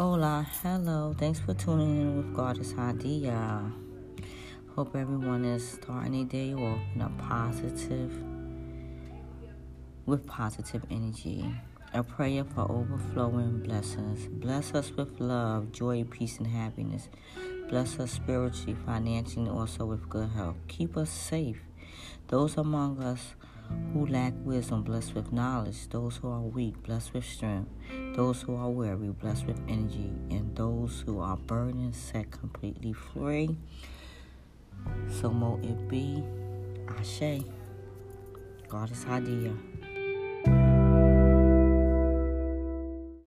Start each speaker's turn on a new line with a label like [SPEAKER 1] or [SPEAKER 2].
[SPEAKER 1] Hola, hello. Thanks for tuning in with Goddess Hadiyah. Hope everyone is starting a day off in a positive, with positive energy. A prayer for overflowing blessings. Bless us with love, joy, peace, and happiness. Bless us spiritually, financially, and also with good health. Keep us safe. Those among us who lack wisdom, blessed with knowledge. Those who are weak, blessed with strength. Those who are weary, blessed with energy. And those who are burdened, set completely free. So mo it be. Ashe. Goddess Hadiyah.